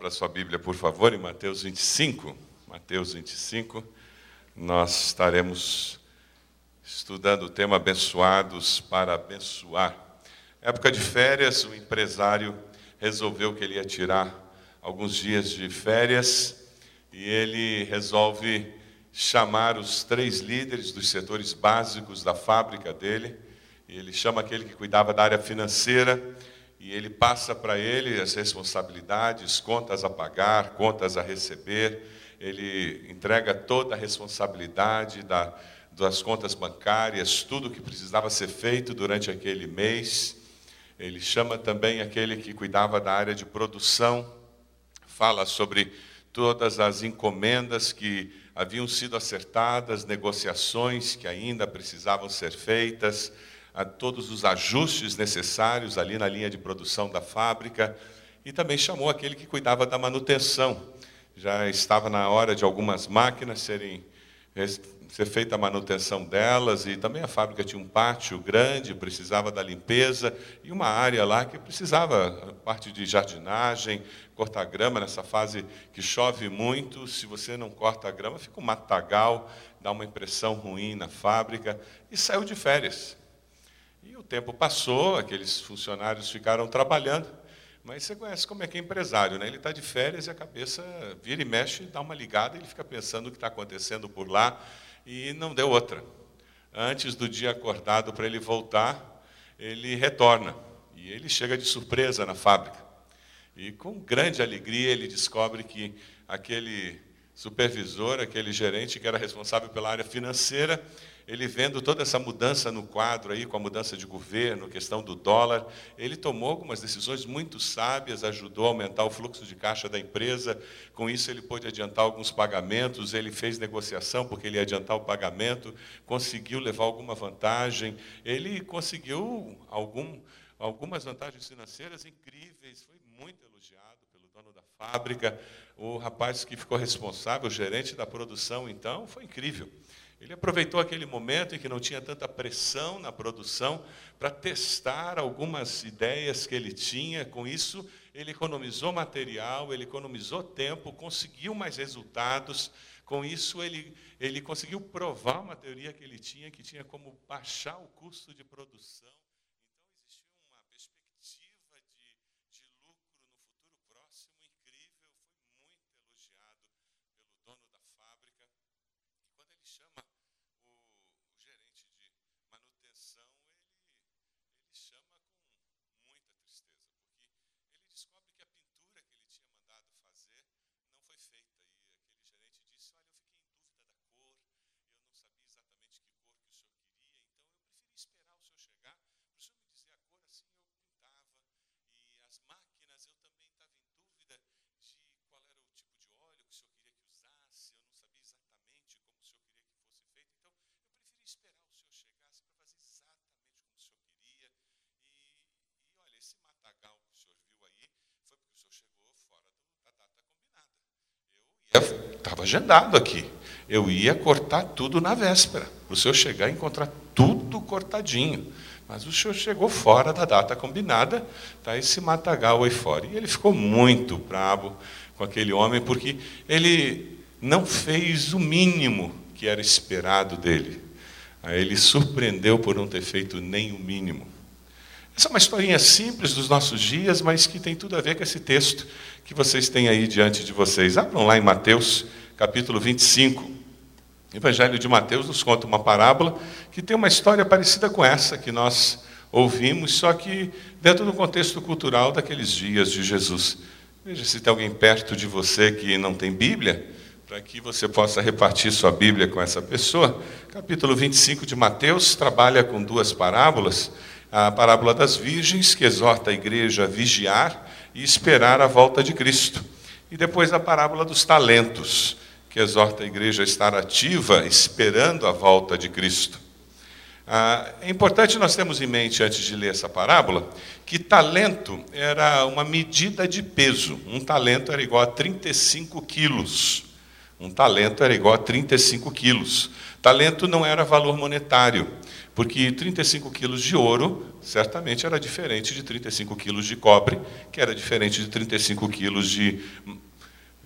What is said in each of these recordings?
Abra sua Bíblia, por favor, em Mateus 25. Mateus 25. Nós estaremos estudando o tema Abençoados para Abençoar. Época de férias, o empresário resolveu que ele ia tirar alguns dias de férias e ele resolve chamar os três líderes dos setores básicos da fábrica dele. Ele chama aquele que cuidava da área financeira e ele passa para ele as responsabilidades, contas a pagar, contas a receber, ele entrega toda a responsabilidade da, das contas bancárias, tudo que precisava ser feito durante aquele mês. Ele chama também aquele que cuidava da área de produção, fala sobre todas as encomendas que haviam sido acertadas, negociações que ainda precisavam ser feitas a todos os ajustes necessários ali na linha de produção da fábrica e também chamou aquele que cuidava da manutenção. Já estava na hora de algumas máquinas serem ser feita a manutenção delas e também a fábrica tinha um pátio grande, precisava da limpeza e uma área lá que precisava parte de jardinagem, cortar grama nessa fase que chove muito, se você não corta a grama fica um matagal, dá uma impressão ruim na fábrica e saiu de férias. Tempo passou, aqueles funcionários ficaram trabalhando, mas você conhece como é que é empresário, né? Ele está de férias e a cabeça vira e mexe, dá uma ligada, ele fica pensando o que está acontecendo por lá e não deu outra. Antes do dia acordado para ele voltar, ele retorna e ele chega de surpresa na fábrica. E com grande alegria ele descobre que aquele supervisor, aquele gerente que era responsável pela área financeira, ele vendo toda essa mudança no quadro aí, com a mudança de governo, questão do dólar, ele tomou algumas decisões muito sábias, ajudou a aumentar o fluxo de caixa da empresa. Com isso, ele pôde adiantar alguns pagamentos, ele fez negociação porque ele ia adiantar o pagamento, conseguiu levar alguma vantagem, ele conseguiu algum, algumas vantagens financeiras incríveis, foi muito elogiado dono da fábrica. O rapaz que ficou responsável, o gerente da produção, então, foi incrível. Ele aproveitou aquele momento em que não tinha tanta pressão na produção para testar algumas ideias que ele tinha. Com isso, ele economizou material, ele economizou tempo, conseguiu mais resultados. Com isso, ele, ele conseguiu provar uma teoria que ele tinha, que tinha como baixar o custo de produção. Estava agendado aqui. Eu ia cortar tudo na véspera, para o senhor chegar e encontrar tudo cortadinho. Mas o senhor chegou fora da data combinada, tá esse matagal aí fora. E ele ficou muito bravo com aquele homem, porque ele não fez o mínimo que era esperado dele. Aí ele surpreendeu por não ter feito nem o mínimo. Essa é uma historinha simples dos nossos dias, mas que tem tudo a ver com esse texto que vocês têm aí diante de vocês. Abram lá em Mateus, capítulo 25. O Evangelho de Mateus nos conta uma parábola que tem uma história parecida com essa que nós ouvimos, só que dentro do contexto cultural daqueles dias de Jesus. Veja se tem alguém perto de você que não tem Bíblia, para que você possa repartir sua Bíblia com essa pessoa. Capítulo 25 de Mateus trabalha com duas parábolas a parábola das virgens, que exorta a igreja a vigiar e esperar a volta de Cristo. E depois a parábola dos talentos, que exorta a igreja a estar ativa, esperando a volta de Cristo. Ah, é importante nós termos em mente, antes de ler essa parábola, que talento era uma medida de peso. Um talento era igual a 35 quilos. Um talento era igual a 35 quilos. Talento não era valor monetário, porque 35 quilos de ouro certamente era diferente de 35 quilos de cobre, que era diferente de 35 quilos de,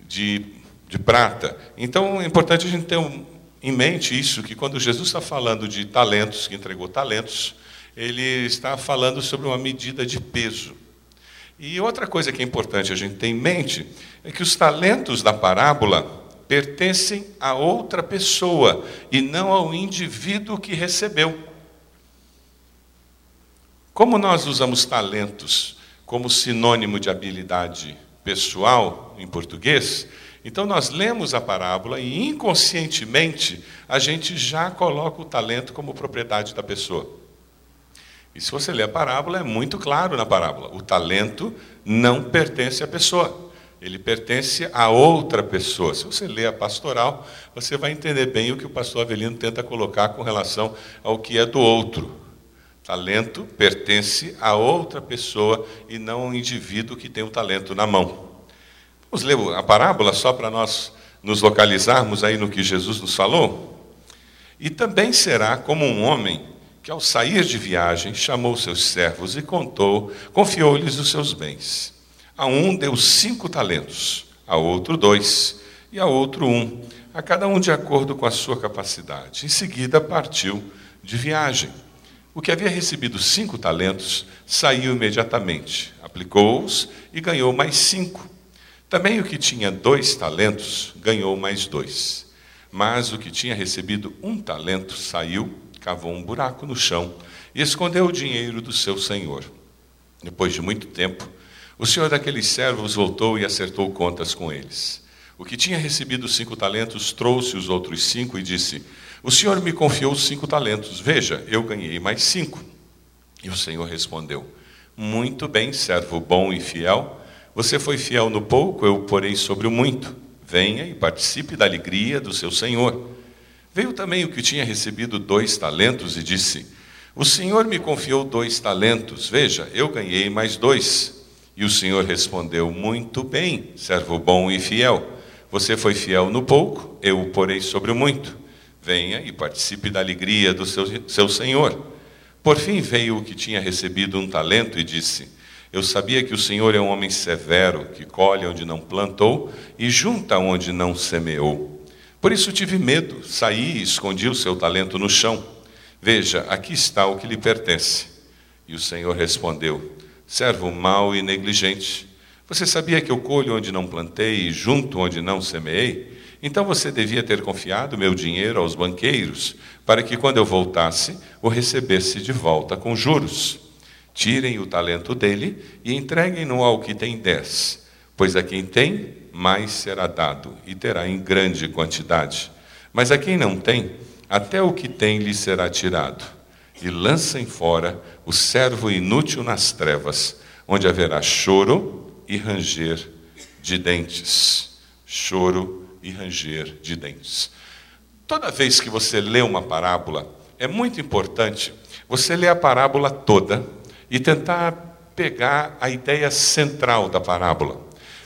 de, de prata. Então é importante a gente ter um, em mente isso, que quando Jesus está falando de talentos, que entregou talentos, ele está falando sobre uma medida de peso. E outra coisa que é importante a gente ter em mente é que os talentos da parábola pertencem a outra pessoa e não ao indivíduo que recebeu. Como nós usamos talentos como sinônimo de habilidade pessoal em português, então nós lemos a parábola e inconscientemente a gente já coloca o talento como propriedade da pessoa. E se você ler a parábola, é muito claro na parábola: o talento não pertence à pessoa, ele pertence a outra pessoa. Se você ler a pastoral, você vai entender bem o que o pastor Avelino tenta colocar com relação ao que é do outro. Talento pertence a outra pessoa e não ao indivíduo que tem o talento na mão. Vamos ler a parábola só para nós nos localizarmos aí no que Jesus nos falou? E também será como um homem que, ao sair de viagem, chamou seus servos e contou, confiou-lhes os seus bens. A um deu cinco talentos, a outro dois, e a outro um, a cada um de acordo com a sua capacidade. Em seguida, partiu de viagem. O que havia recebido cinco talentos saiu imediatamente, aplicou-os e ganhou mais cinco. Também o que tinha dois talentos ganhou mais dois. Mas o que tinha recebido um talento saiu, cavou um buraco no chão e escondeu o dinheiro do seu senhor. Depois de muito tempo, o senhor daqueles servos voltou e acertou contas com eles. O que tinha recebido cinco talentos trouxe os outros cinco e disse: o Senhor me confiou cinco talentos. Veja, eu ganhei mais cinco. E o Senhor respondeu: Muito bem, servo bom e fiel. Você foi fiel no pouco, eu porei sobre o muito. Venha e participe da alegria do seu Senhor. Veio também o que tinha recebido dois talentos e disse: O Senhor me confiou dois talentos. Veja, eu ganhei mais dois. E o Senhor respondeu: Muito bem, servo bom e fiel. Você foi fiel no pouco, eu o porei sobre o muito. Venha e participe da alegria do seu, seu senhor. Por fim veio o que tinha recebido um talento e disse: Eu sabia que o Senhor é um homem severo, que colhe onde não plantou e junta onde não semeou. Por isso tive medo, saí e escondi o seu talento no chão. Veja, aqui está o que lhe pertence. E o Senhor respondeu: Servo mau e negligente, você sabia que eu colho onde não plantei e junto onde não semeei? Então você devia ter confiado meu dinheiro aos banqueiros, para que quando eu voltasse, o recebesse de volta com juros. Tirem o talento dele e entreguem-no ao que tem dez, pois a quem tem, mais será dado, e terá em grande quantidade. Mas a quem não tem, até o que tem lhe será tirado. E lancem fora o servo inútil nas trevas, onde haverá choro e ranger de dentes. Choro e ranger de dentes. Toda vez que você lê uma parábola, é muito importante você ler a parábola toda e tentar pegar a ideia central da parábola.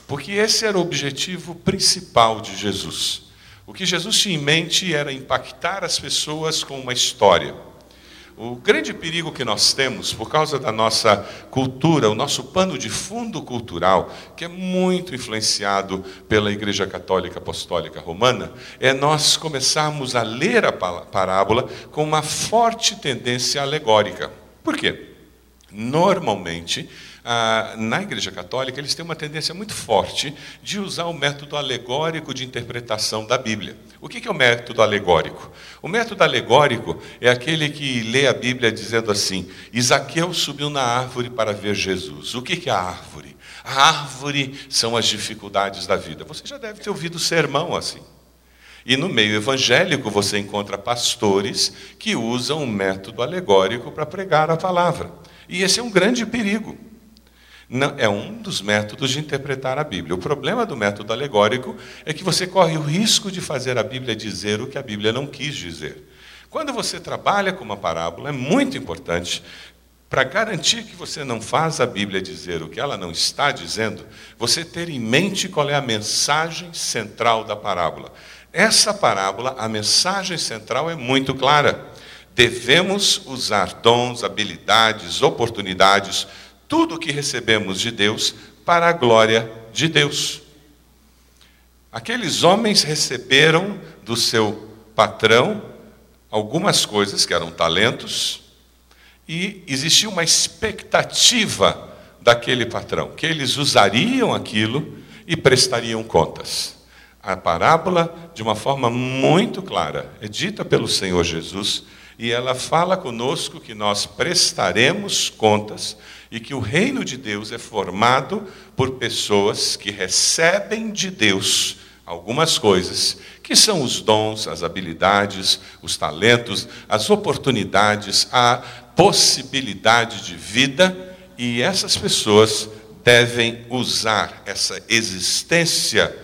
Porque esse era o objetivo principal de Jesus. O que Jesus tinha em mente era impactar as pessoas com uma história. O grande perigo que nós temos, por causa da nossa cultura, o nosso pano de fundo cultural, que é muito influenciado pela Igreja Católica Apostólica Romana, é nós começarmos a ler a parábola com uma forte tendência alegórica. Por quê? Normalmente, ah, na Igreja Católica, eles têm uma tendência muito forte de usar o método alegórico de interpretação da Bíblia. O que é o método alegórico? O método alegórico é aquele que lê a Bíblia dizendo assim: Isaqueu subiu na árvore para ver Jesus. O que é a árvore? A árvore são as dificuldades da vida. Você já deve ter ouvido sermão assim. E no meio evangélico você encontra pastores que usam o método alegórico para pregar a palavra. E esse é um grande perigo. Não, é um dos métodos de interpretar a Bíblia. O problema do método alegórico é que você corre o risco de fazer a Bíblia dizer o que a Bíblia não quis dizer. Quando você trabalha com uma parábola, é muito importante, para garantir que você não faz a Bíblia dizer o que ela não está dizendo, você ter em mente qual é a mensagem central da parábola. Essa parábola, a mensagem central é muito clara. Devemos usar dons, habilidades, oportunidades, tudo o que recebemos de Deus para a glória de Deus. Aqueles homens receberam do seu patrão algumas coisas que eram talentos, e existia uma expectativa daquele patrão, que eles usariam aquilo e prestariam contas. A parábola, de uma forma muito clara, é dita pelo Senhor Jesus e ela fala conosco que nós prestaremos contas e que o reino de Deus é formado por pessoas que recebem de Deus algumas coisas, que são os dons, as habilidades, os talentos, as oportunidades, a possibilidade de vida, e essas pessoas devem usar essa existência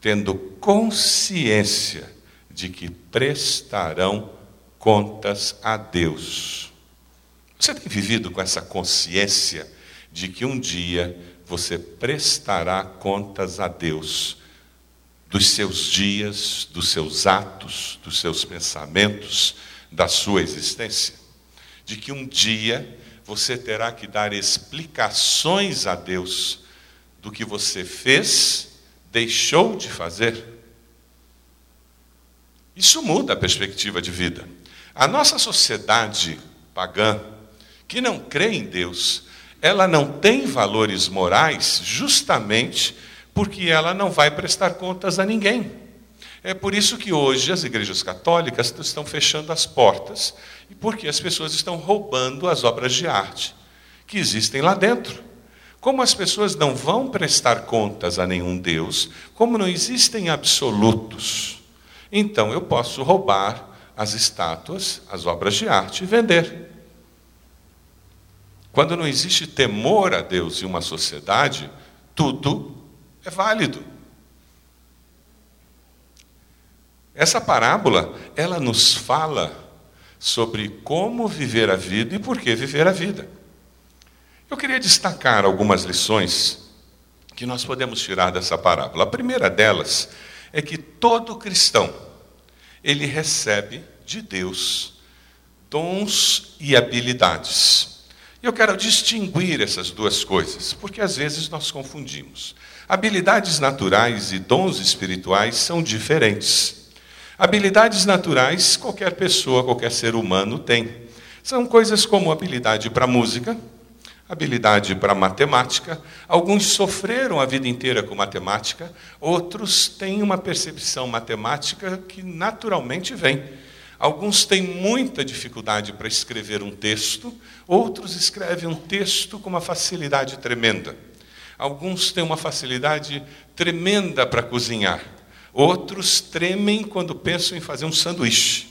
tendo consciência de que prestarão contas a Deus. Você tem vivido com essa consciência de que um dia você prestará contas a Deus dos seus dias, dos seus atos, dos seus pensamentos, da sua existência? De que um dia você terá que dar explicações a Deus do que você fez, deixou de fazer? Isso muda a perspectiva de vida. A nossa sociedade pagã, que não crê em Deus, ela não tem valores morais justamente porque ela não vai prestar contas a ninguém. É por isso que hoje as igrejas católicas estão fechando as portas e porque as pessoas estão roubando as obras de arte que existem lá dentro. Como as pessoas não vão prestar contas a nenhum Deus, como não existem absolutos, então eu posso roubar as estátuas, as obras de arte e vender. Quando não existe temor a Deus em uma sociedade, tudo é válido. Essa parábola, ela nos fala sobre como viver a vida e por que viver a vida. Eu queria destacar algumas lições que nós podemos tirar dessa parábola. A primeira delas é que todo cristão, ele recebe de Deus dons e habilidades. Eu quero distinguir essas duas coisas, porque às vezes nós confundimos. Habilidades naturais e dons espirituais são diferentes. Habilidades naturais qualquer pessoa, qualquer ser humano tem. São coisas como habilidade para música, habilidade para matemática. Alguns sofreram a vida inteira com matemática, outros têm uma percepção matemática que naturalmente vem. Alguns têm muita dificuldade para escrever um texto, outros escrevem um texto com uma facilidade tremenda. Alguns têm uma facilidade tremenda para cozinhar, outros tremem quando pensam em fazer um sanduíche.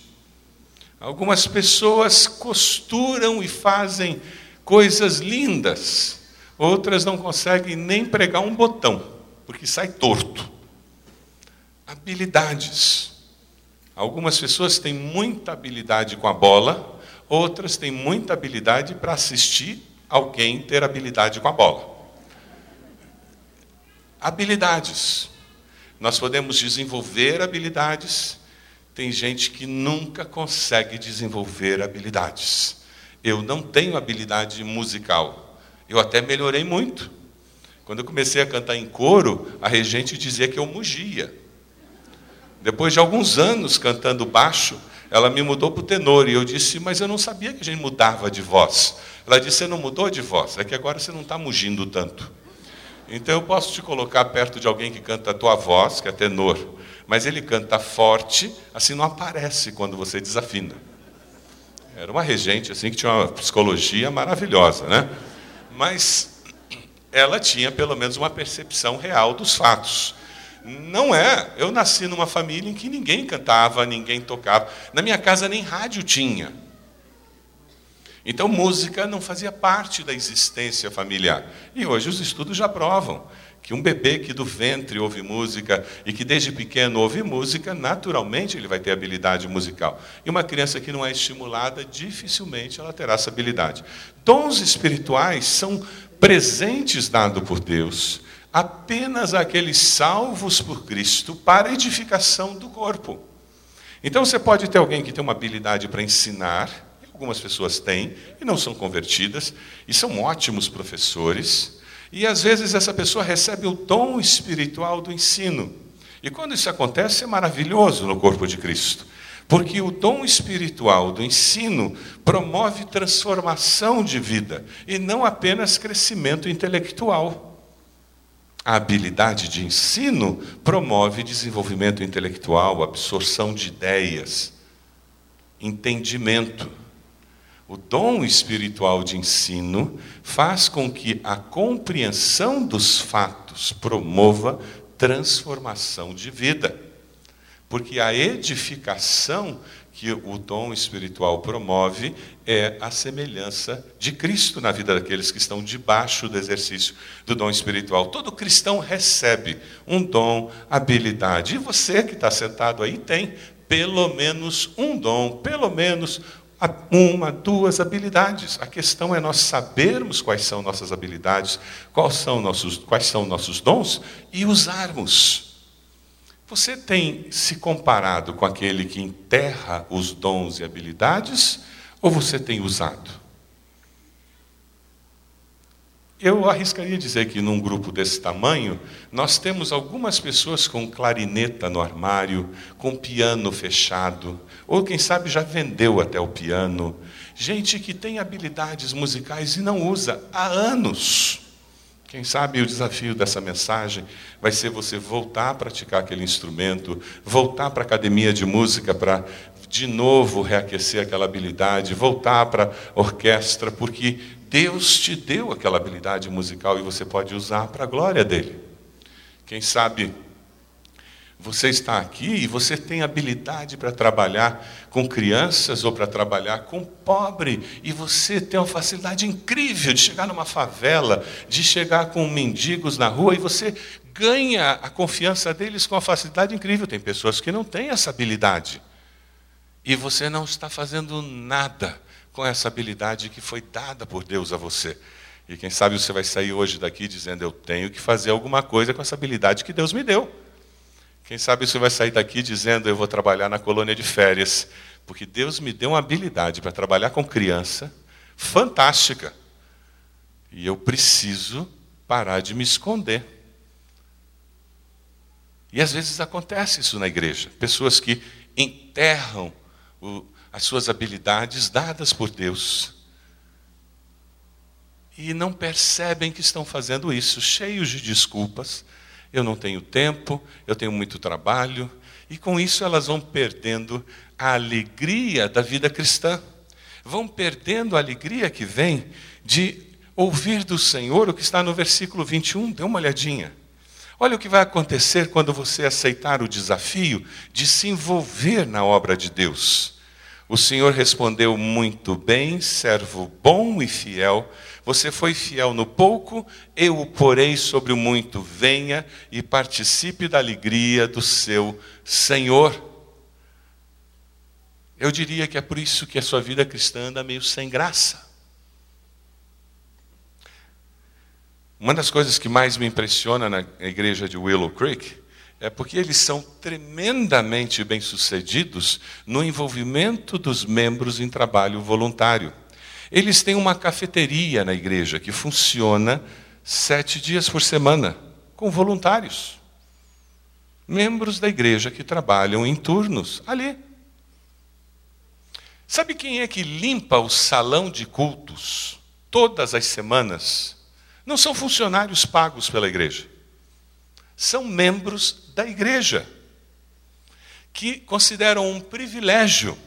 Algumas pessoas costuram e fazem coisas lindas, outras não conseguem nem pregar um botão, porque sai torto. Habilidades. Algumas pessoas têm muita habilidade com a bola, outras têm muita habilidade para assistir alguém ter habilidade com a bola. Habilidades. Nós podemos desenvolver habilidades, tem gente que nunca consegue desenvolver habilidades. Eu não tenho habilidade musical. Eu até melhorei muito. Quando eu comecei a cantar em coro, a regente dizia que eu mugia. Depois de alguns anos cantando baixo, ela me mudou para o tenor. E eu disse, mas eu não sabia que a gente mudava de voz. Ela disse, você não mudou de voz, é que agora você não está mugindo tanto. Então eu posso te colocar perto de alguém que canta a tua voz, que é tenor, mas ele canta forte, assim não aparece quando você desafina. Era uma regente assim que tinha uma psicologia maravilhosa, né? Mas ela tinha pelo menos uma percepção real dos fatos. Não é. Eu nasci numa família em que ninguém cantava, ninguém tocava. Na minha casa nem rádio tinha. Então, música não fazia parte da existência familiar. E hoje os estudos já provam que um bebê que do ventre ouve música e que desde pequeno ouve música, naturalmente ele vai ter habilidade musical. E uma criança que não é estimulada, dificilmente ela terá essa habilidade. Dons espirituais são presentes dados por Deus. Apenas àqueles salvos por Cristo para edificação do corpo. Então você pode ter alguém que tem uma habilidade para ensinar, algumas pessoas têm e não são convertidas, e são ótimos professores, e às vezes essa pessoa recebe o dom espiritual do ensino. E quando isso acontece, é maravilhoso no corpo de Cristo. Porque o dom espiritual do ensino promove transformação de vida e não apenas crescimento intelectual. A habilidade de ensino promove desenvolvimento intelectual, absorção de ideias, entendimento. O dom espiritual de ensino faz com que a compreensão dos fatos promova transformação de vida. Porque a edificação que o dom espiritual promove é a semelhança de Cristo na vida daqueles que estão debaixo do exercício do dom espiritual. Todo cristão recebe um dom, habilidade. E você que está sentado aí tem pelo menos um dom, pelo menos uma, duas habilidades. A questão é nós sabermos quais são nossas habilidades, quais são nossos, quais são nossos dons e usarmos. Você tem se comparado com aquele que enterra os dons e habilidades ou você tem usado? Eu arriscaria dizer que num grupo desse tamanho, nós temos algumas pessoas com clarineta no armário, com piano fechado, ou quem sabe já vendeu até o piano. Gente que tem habilidades musicais e não usa há anos. Quem sabe o desafio dessa mensagem vai ser você voltar a praticar aquele instrumento, voltar para a academia de música para de novo reaquecer aquela habilidade, voltar para a orquestra, porque Deus te deu aquela habilidade musical e você pode usar para a glória dele. Quem sabe você está aqui e você tem habilidade para trabalhar com crianças ou para trabalhar com pobre, e você tem uma facilidade incrível de chegar numa favela, de chegar com mendigos na rua, e você ganha a confiança deles com uma facilidade incrível. Tem pessoas que não têm essa habilidade, e você não está fazendo nada com essa habilidade que foi dada por Deus a você. E quem sabe você vai sair hoje daqui dizendo: Eu tenho que fazer alguma coisa com essa habilidade que Deus me deu. Quem sabe você vai sair daqui dizendo: Eu vou trabalhar na colônia de férias, porque Deus me deu uma habilidade para trabalhar com criança fantástica. E eu preciso parar de me esconder. E às vezes acontece isso na igreja. Pessoas que enterram o, as suas habilidades dadas por Deus e não percebem que estão fazendo isso, cheios de desculpas, eu não tenho tempo, eu tenho muito trabalho, e com isso elas vão perdendo a alegria da vida cristã, vão perdendo a alegria que vem de ouvir do Senhor o que está no versículo 21, dê uma olhadinha. Olha o que vai acontecer quando você aceitar o desafio de se envolver na obra de Deus. O Senhor respondeu muito bem, servo bom e fiel. Você foi fiel no pouco, eu o porei sobre o muito. Venha e participe da alegria do seu Senhor. Eu diria que é por isso que a sua vida cristã anda meio sem graça. Uma das coisas que mais me impressiona na igreja de Willow Creek é porque eles são tremendamente bem-sucedidos no envolvimento dos membros em trabalho voluntário. Eles têm uma cafeteria na igreja que funciona sete dias por semana, com voluntários. Membros da igreja que trabalham em turnos ali. Sabe quem é que limpa o salão de cultos todas as semanas? Não são funcionários pagos pela igreja. São membros da igreja que consideram um privilégio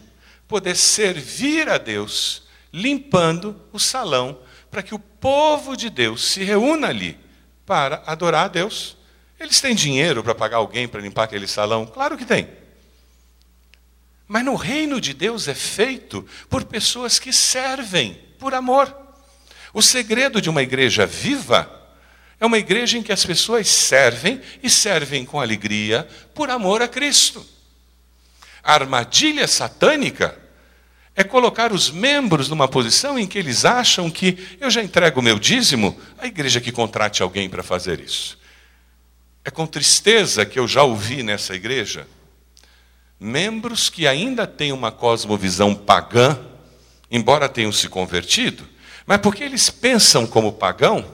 poder servir a Deus limpando o salão para que o povo de Deus se reúna ali para adorar a Deus. Eles têm dinheiro para pagar alguém para limpar aquele salão? Claro que tem. Mas no reino de Deus é feito por pessoas que servem por amor. O segredo de uma igreja viva é uma igreja em que as pessoas servem e servem com alegria por amor a Cristo. A armadilha satânica é colocar os membros numa posição em que eles acham que eu já entrego o meu dízimo, a igreja que contrate alguém para fazer isso. É com tristeza que eu já ouvi nessa igreja membros que ainda têm uma cosmovisão pagã, embora tenham se convertido, mas porque eles pensam como pagão,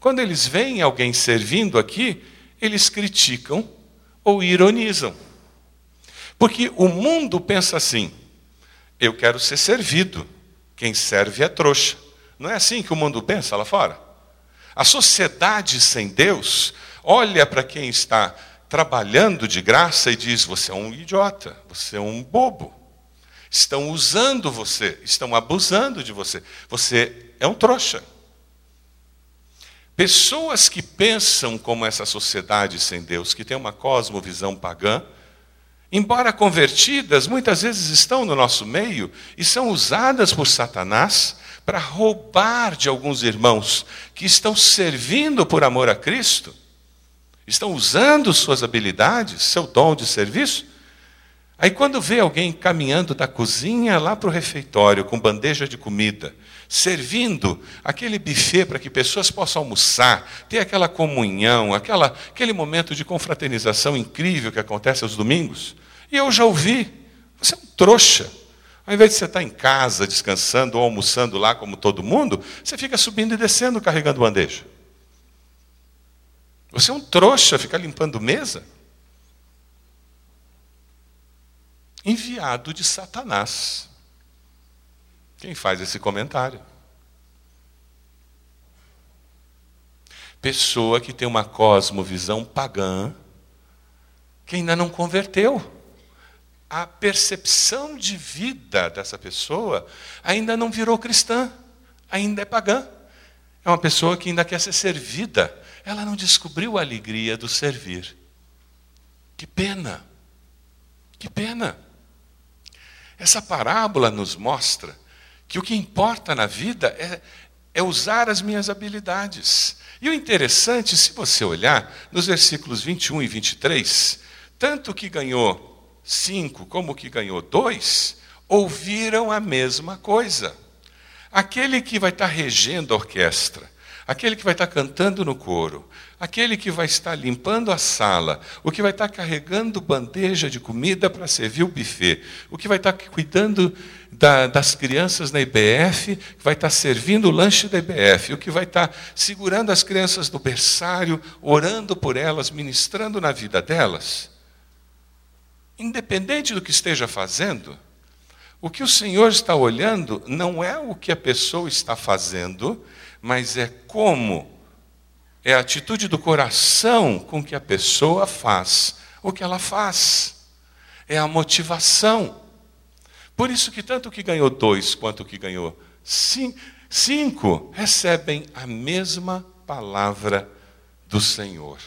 quando eles veem alguém servindo aqui, eles criticam ou ironizam. Porque o mundo pensa assim: eu quero ser servido, quem serve é trouxa. Não é assim que o mundo pensa lá fora? A sociedade sem Deus olha para quem está trabalhando de graça e diz: você é um idiota, você é um bobo. Estão usando você, estão abusando de você. Você é um trouxa. Pessoas que pensam como essa sociedade sem Deus, que tem uma cosmovisão pagã, embora convertidas, muitas vezes estão no nosso meio e são usadas por Satanás para roubar de alguns irmãos que estão servindo por amor a Cristo, estão usando suas habilidades, seu dom de serviço. Aí, quando vê alguém caminhando da cozinha lá para o refeitório com bandeja de comida, servindo aquele buffet para que pessoas possam almoçar, ter aquela comunhão, aquela, aquele momento de confraternização incrível que acontece aos domingos. E eu já ouvi, você é um trouxa. Ao invés de você estar em casa, descansando ou almoçando lá como todo mundo, você fica subindo e descendo carregando bandeja. Você é um trouxa, fica limpando mesa. Enviado de Satanás. Quem faz esse comentário? Pessoa que tem uma cosmovisão pagã, que ainda não converteu. A percepção de vida dessa pessoa ainda não virou cristã, ainda é pagã. É uma pessoa que ainda quer ser servida. Ela não descobriu a alegria do servir. Que pena. Que pena. Essa parábola nos mostra que o que importa na vida é, é usar as minhas habilidades. E o interessante, se você olhar nos versículos 21 e 23, tanto que ganhou cinco como que ganhou dois, ouviram a mesma coisa. Aquele que vai estar regendo a orquestra, aquele que vai estar cantando no coro, aquele que vai estar limpando a sala, o que vai estar carregando bandeja de comida para servir o buffet, o que vai estar cuidando da, das crianças na IBF, vai estar servindo o lanche da IBF, o que vai estar segurando as crianças do berçário, orando por elas, ministrando na vida delas. Independente do que esteja fazendo, o que o Senhor está olhando não é o que a pessoa está fazendo, mas é como, é a atitude do coração com que a pessoa faz o que ela faz, é a motivação. Por isso que tanto que ganhou dois quanto que ganhou cinco recebem a mesma palavra do Senhor.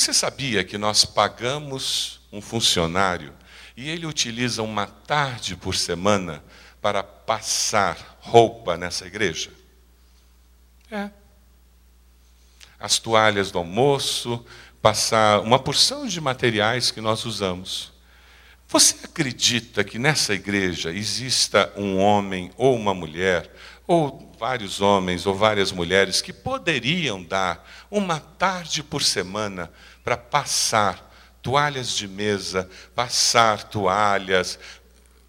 Você sabia que nós pagamos um funcionário e ele utiliza uma tarde por semana para passar roupa nessa igreja? É. As toalhas do almoço, passar uma porção de materiais que nós usamos. Você acredita que nessa igreja exista um homem ou uma mulher, ou vários homens ou várias mulheres que poderiam dar uma tarde por semana para passar toalhas de mesa, passar toalhas?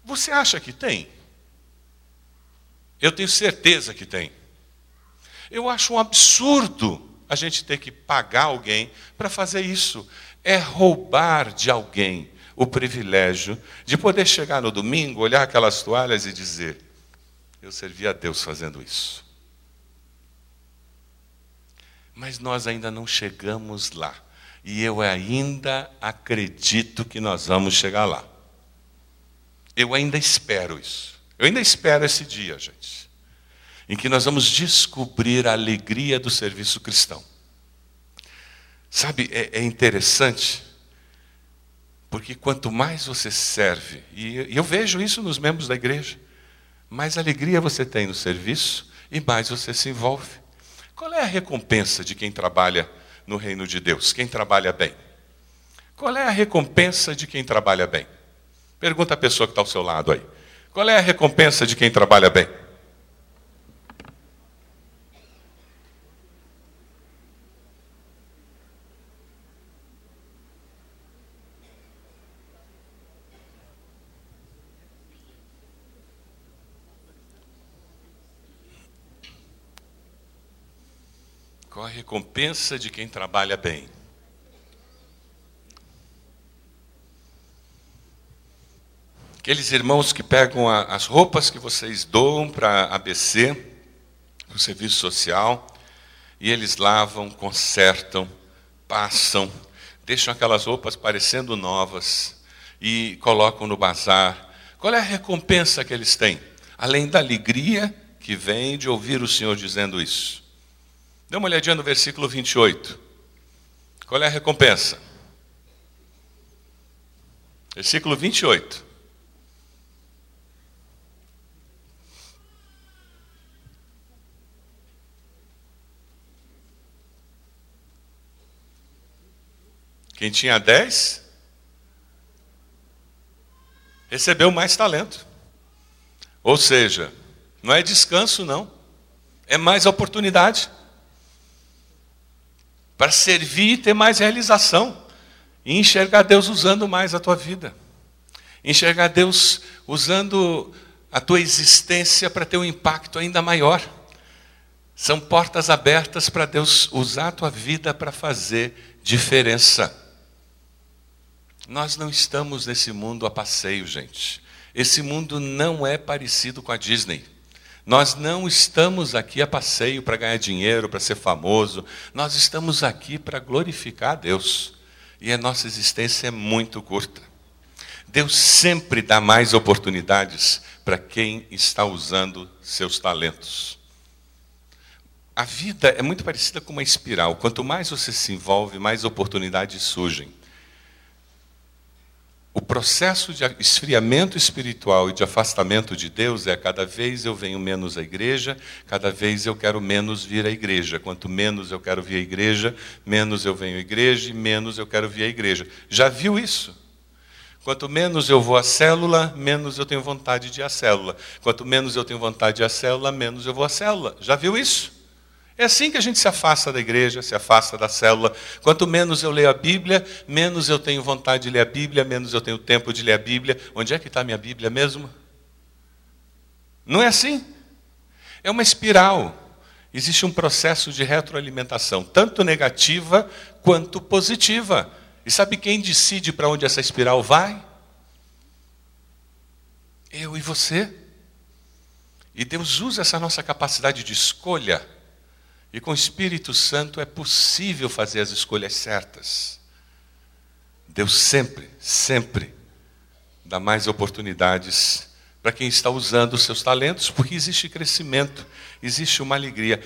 Você acha que tem? Eu tenho certeza que tem. Eu acho um absurdo a gente ter que pagar alguém para fazer isso. É roubar de alguém o privilégio de poder chegar no domingo, olhar aquelas toalhas e dizer: Eu servi a Deus fazendo isso. Mas nós ainda não chegamos lá. E eu ainda acredito que nós vamos chegar lá. Eu ainda espero isso. Eu ainda espero esse dia, gente em que nós vamos descobrir a alegria do serviço cristão. Sabe, é, é interessante, porque quanto mais você serve, e eu vejo isso nos membros da igreja, mais alegria você tem no serviço e mais você se envolve. Qual é a recompensa de quem trabalha no reino de Deus? Quem trabalha bem? Qual é a recompensa de quem trabalha bem? Pergunta a pessoa que está ao seu lado aí. Qual é a recompensa de quem trabalha bem? Qual a recompensa de quem trabalha bem? Aqueles irmãos que pegam a, as roupas que vocês doam para ABC, para o serviço social, e eles lavam, consertam, passam, deixam aquelas roupas parecendo novas e colocam no bazar. Qual é a recompensa que eles têm? Além da alegria que vem de ouvir o Senhor dizendo isso. Dê uma olhadinha no versículo 28. Qual é a recompensa? Versículo 28. Quem tinha dez, recebeu mais talento. Ou seja, não é descanso, não. É mais oportunidade. Para servir e ter mais realização. E enxergar Deus usando mais a tua vida. Enxergar Deus usando a tua existência para ter um impacto ainda maior. São portas abertas para Deus usar a tua vida para fazer diferença. Nós não estamos nesse mundo a passeio, gente. Esse mundo não é parecido com a Disney. Nós não estamos aqui a passeio para ganhar dinheiro, para ser famoso. Nós estamos aqui para glorificar a Deus. E a nossa existência é muito curta. Deus sempre dá mais oportunidades para quem está usando seus talentos. A vida é muito parecida com uma espiral. Quanto mais você se envolve, mais oportunidades surgem o processo de esfriamento espiritual e de afastamento de Deus é cada vez eu venho menos à igreja, cada vez eu quero menos vir à igreja. Quanto menos eu quero vir à igreja, menos eu venho à igreja e menos eu quero vir à igreja. Já viu isso? Quanto menos eu vou à célula, menos eu tenho vontade de ir à célula. Quanto menos eu tenho vontade de ir à célula, menos eu vou à célula. Já viu isso? É assim que a gente se afasta da igreja, se afasta da célula. Quanto menos eu leio a Bíblia, menos eu tenho vontade de ler a Bíblia, menos eu tenho tempo de ler a Bíblia. Onde é que está a minha Bíblia mesmo? Não é assim? É uma espiral. Existe um processo de retroalimentação, tanto negativa quanto positiva. E sabe quem decide para onde essa espiral vai? Eu e você. E Deus usa essa nossa capacidade de escolha e com o Espírito Santo é possível fazer as escolhas certas. Deus sempre, sempre dá mais oportunidades para quem está usando os seus talentos, porque existe crescimento, existe uma alegria.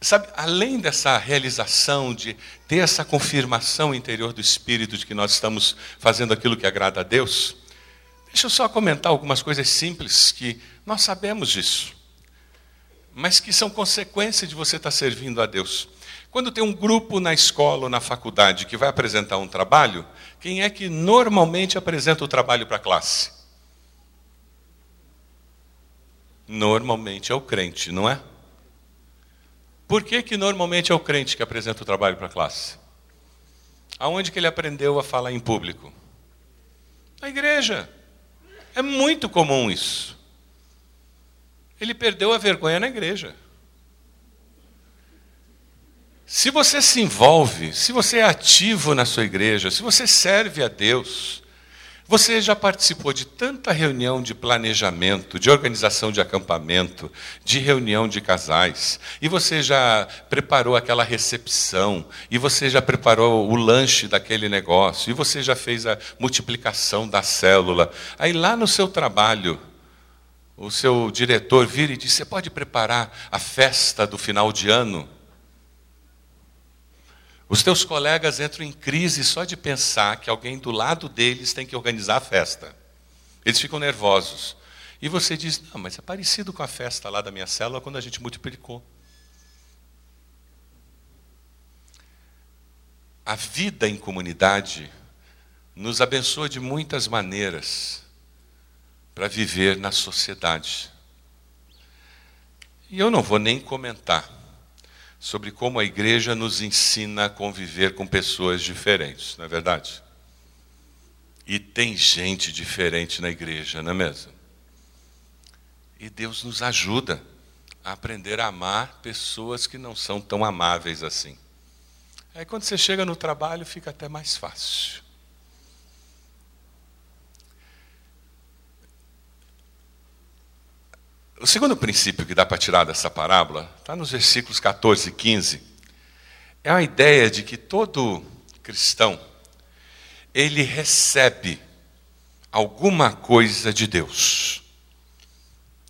Sabe, além dessa realização de ter essa confirmação interior do Espírito de que nós estamos fazendo aquilo que agrada a Deus, deixa eu só comentar algumas coisas simples que nós sabemos disso mas que são consequência de você estar servindo a Deus. Quando tem um grupo na escola ou na faculdade que vai apresentar um trabalho, quem é que normalmente apresenta o trabalho para a classe? Normalmente é o crente, não é? Por que, que normalmente é o crente que apresenta o trabalho para a classe? Aonde que ele aprendeu a falar em público? Na igreja. É muito comum isso. Ele perdeu a vergonha na igreja. Se você se envolve, se você é ativo na sua igreja, se você serve a Deus, você já participou de tanta reunião de planejamento, de organização de acampamento, de reunião de casais, e você já preparou aquela recepção, e você já preparou o lanche daquele negócio, e você já fez a multiplicação da célula. Aí lá no seu trabalho, o seu diretor vira e diz: Você pode preparar a festa do final de ano? Os teus colegas entram em crise só de pensar que alguém do lado deles tem que organizar a festa. Eles ficam nervosos. E você diz: Não, mas é parecido com a festa lá da minha célula quando a gente multiplicou. A vida em comunidade nos abençoa de muitas maneiras para viver na sociedade. E eu não vou nem comentar sobre como a igreja nos ensina a conviver com pessoas diferentes, não é verdade? E tem gente diferente na igreja, não é mesmo? E Deus nos ajuda aprender a amar pessoas que não são tão amáveis assim. Aí quando você chega no trabalho fica até mais fácil. O segundo princípio que dá para tirar dessa parábola está nos versículos 14 e 15. É a ideia de que todo cristão ele recebe alguma coisa de Deus.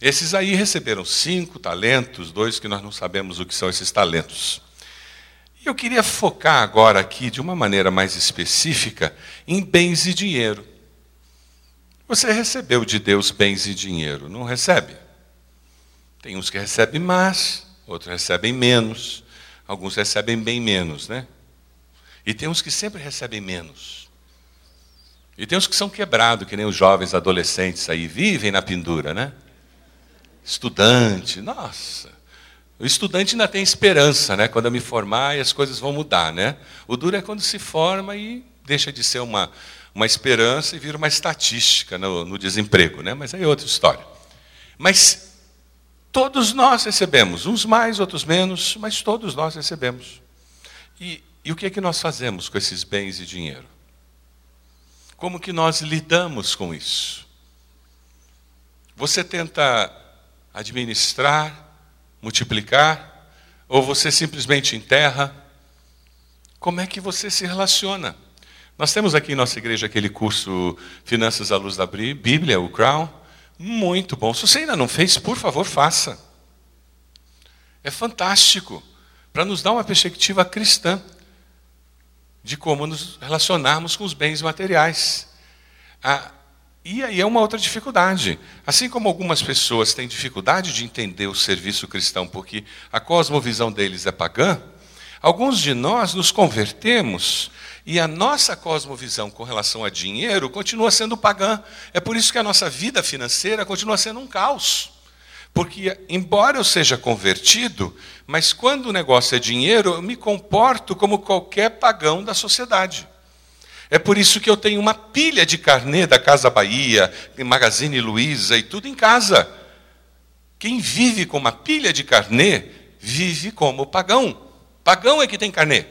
Esses aí receberam cinco talentos, dois que nós não sabemos o que são esses talentos. E eu queria focar agora aqui, de uma maneira mais específica, em bens e dinheiro. Você recebeu de Deus bens e dinheiro, não recebe? Tem uns que recebem mais, outros recebem menos, alguns recebem bem menos, né? E tem uns que sempre recebem menos. E tem uns que são quebrados, que nem os jovens adolescentes aí, vivem na pendura, né? Estudante, nossa. O estudante ainda tem esperança, né? Quando eu me formar, as coisas vão mudar, né? O duro é quando se forma e deixa de ser uma, uma esperança e vira uma estatística no, no desemprego, né? Mas aí é outra história. Mas Todos nós recebemos, uns mais, outros menos, mas todos nós recebemos. E, e o que é que nós fazemos com esses bens e dinheiro? Como que nós lidamos com isso? Você tenta administrar, multiplicar, ou você simplesmente enterra? Como é que você se relaciona? Nós temos aqui em nossa igreja aquele curso Finanças à Luz da Bíblia, o Crown. Muito bom. Se você ainda não fez, por favor, faça. É fantástico para nos dar uma perspectiva cristã de como nos relacionarmos com os bens materiais. Ah, e aí é uma outra dificuldade. Assim como algumas pessoas têm dificuldade de entender o serviço cristão porque a cosmovisão deles é pagã, alguns de nós nos convertemos e a nossa cosmovisão com relação a dinheiro continua sendo pagã. É por isso que a nossa vida financeira continua sendo um caos. Porque, embora eu seja convertido, mas quando o negócio é dinheiro, eu me comporto como qualquer pagão da sociedade. É por isso que eu tenho uma pilha de carnê da Casa Bahia, Magazine Luiza e tudo em casa. Quem vive com uma pilha de carnê, vive como pagão. Pagão é que tem carnê.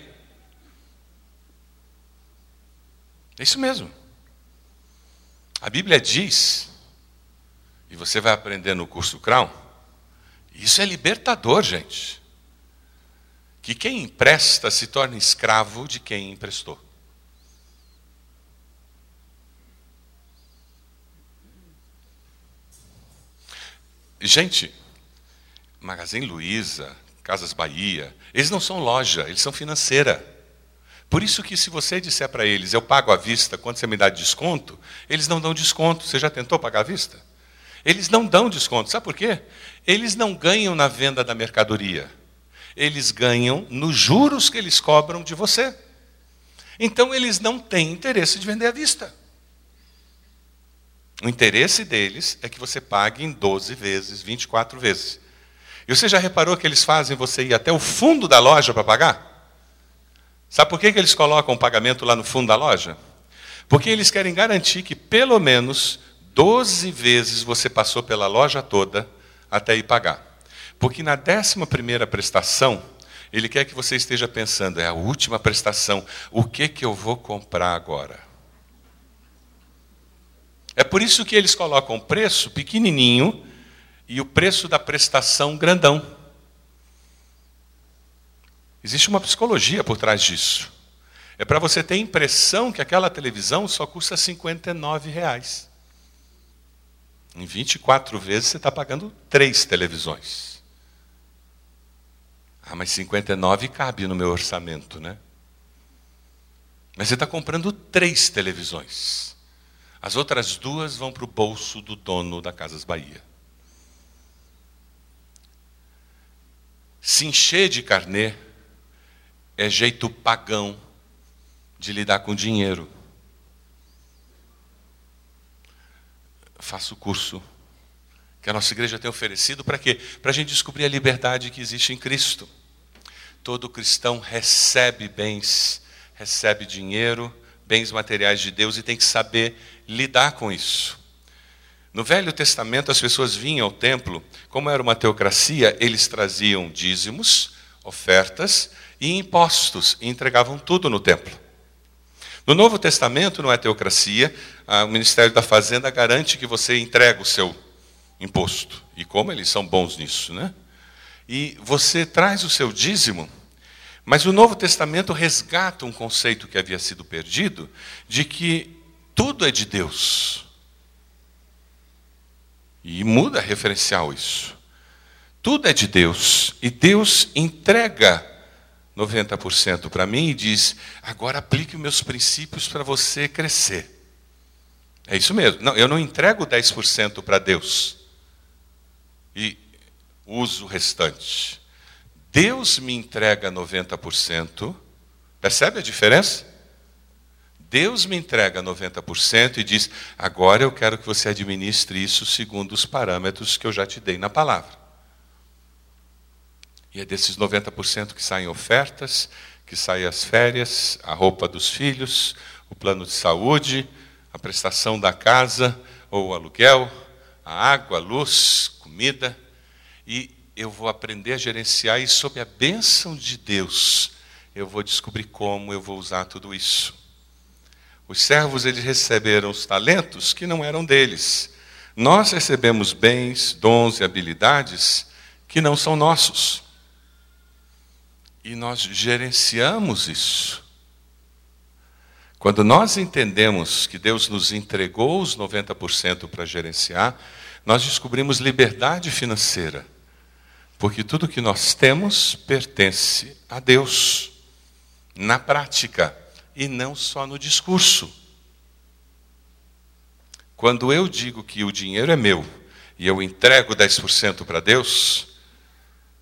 É isso mesmo. A Bíblia diz, e você vai aprender no curso Crown, isso é libertador, gente. Que quem empresta se torna escravo de quem emprestou. Gente, Magazine Luiza, Casas Bahia, eles não são loja, eles são financeira. Por isso que se você disser para eles, eu pago à vista, quando você me dá desconto, eles não dão desconto. Você já tentou pagar à vista? Eles não dão desconto. Sabe por quê? Eles não ganham na venda da mercadoria. Eles ganham nos juros que eles cobram de você. Então eles não têm interesse de vender à vista. O interesse deles é que você pague em 12 vezes, 24 vezes. E você já reparou que eles fazem você ir até o fundo da loja para pagar? Sabe por que, que eles colocam o pagamento lá no fundo da loja? Porque eles querem garantir que pelo menos 12 vezes você passou pela loja toda até ir pagar. Porque na décima primeira prestação, ele quer que você esteja pensando, é a última prestação, o que, que eu vou comprar agora? É por isso que eles colocam o preço pequenininho e o preço da prestação grandão. Existe uma psicologia por trás disso. É para você ter a impressão que aquela televisão só custa 59 reais. Em 24 vezes você está pagando três televisões. Ah, mas 59 cabe no meu orçamento, né? Mas você está comprando três televisões. As outras duas vão para o bolso do dono da Casas Bahia. Se encher de carnê é jeito pagão de lidar com dinheiro. Faça o curso que a nossa igreja tem oferecido para quê? Para a gente descobrir a liberdade que existe em Cristo. Todo cristão recebe bens, recebe dinheiro, bens materiais de Deus e tem que saber lidar com isso. No Velho Testamento, as pessoas vinham ao templo, como era uma teocracia, eles traziam dízimos, ofertas e impostos, e entregavam tudo no templo. No Novo Testamento, não é teocracia, o Ministério da Fazenda garante que você entrega o seu imposto. E como eles são bons nisso, né? E você traz o seu dízimo, mas o Novo Testamento resgata um conceito que havia sido perdido, de que tudo é de Deus. E muda referencial isso. Tudo é de Deus. E Deus entrega 90% para mim e diz: agora aplique meus princípios para você crescer. É isso mesmo. Não, eu não entrego 10% para Deus e uso o restante. Deus me entrega 90%. Percebe a diferença? Deus me entrega 90% e diz: agora eu quero que você administre isso segundo os parâmetros que eu já te dei na palavra. E é desses 90% que saem ofertas, que saem as férias, a roupa dos filhos, o plano de saúde, a prestação da casa ou o aluguel, a água, a luz, comida. E eu vou aprender a gerenciar e sob a bênção de Deus, eu vou descobrir como eu vou usar tudo isso. Os servos eles receberam os talentos que não eram deles. Nós recebemos bens, dons e habilidades que não são nossos. E nós gerenciamos isso. Quando nós entendemos que Deus nos entregou os 90% para gerenciar, nós descobrimos liberdade financeira. Porque tudo que nós temos pertence a Deus, na prática e não só no discurso. Quando eu digo que o dinheiro é meu e eu entrego 10% para Deus,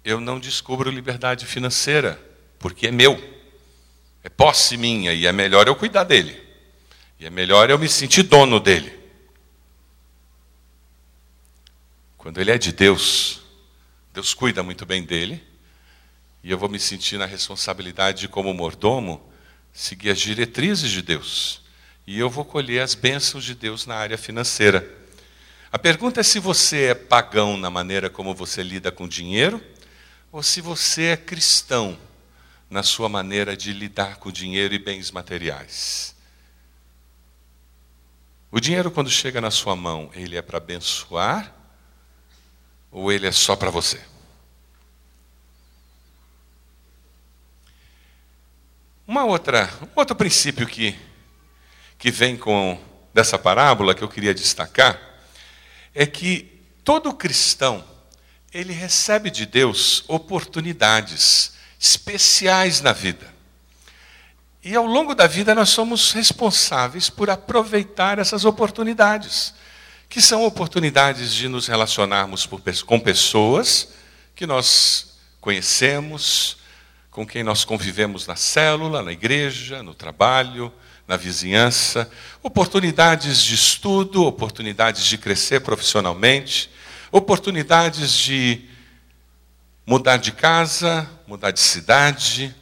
eu não descubro liberdade financeira, porque é meu. É posse minha e é melhor eu cuidar dele. E é melhor eu me sentir dono dele. Quando ele é de Deus, Deus cuida muito bem dele, e eu vou me sentir na responsabilidade de como mordomo seguir as diretrizes de Deus. E eu vou colher as bênçãos de Deus na área financeira. A pergunta é se você é pagão na maneira como você lida com dinheiro, ou se você é cristão na sua maneira de lidar com dinheiro e bens materiais. O dinheiro, quando chega na sua mão, ele é para abençoar ou ele é só para você? Uma outra, um outro princípio que, que vem com dessa parábola que eu queria destacar é que todo cristão ele recebe de Deus oportunidades especiais na vida. E ao longo da vida nós somos responsáveis por aproveitar essas oportunidades, que são oportunidades de nos relacionarmos com pessoas que nós conhecemos, com quem nós convivemos na célula, na igreja, no trabalho, na vizinhança, oportunidades de estudo, oportunidades de crescer profissionalmente, oportunidades de mudar de casa, mudar de cidade,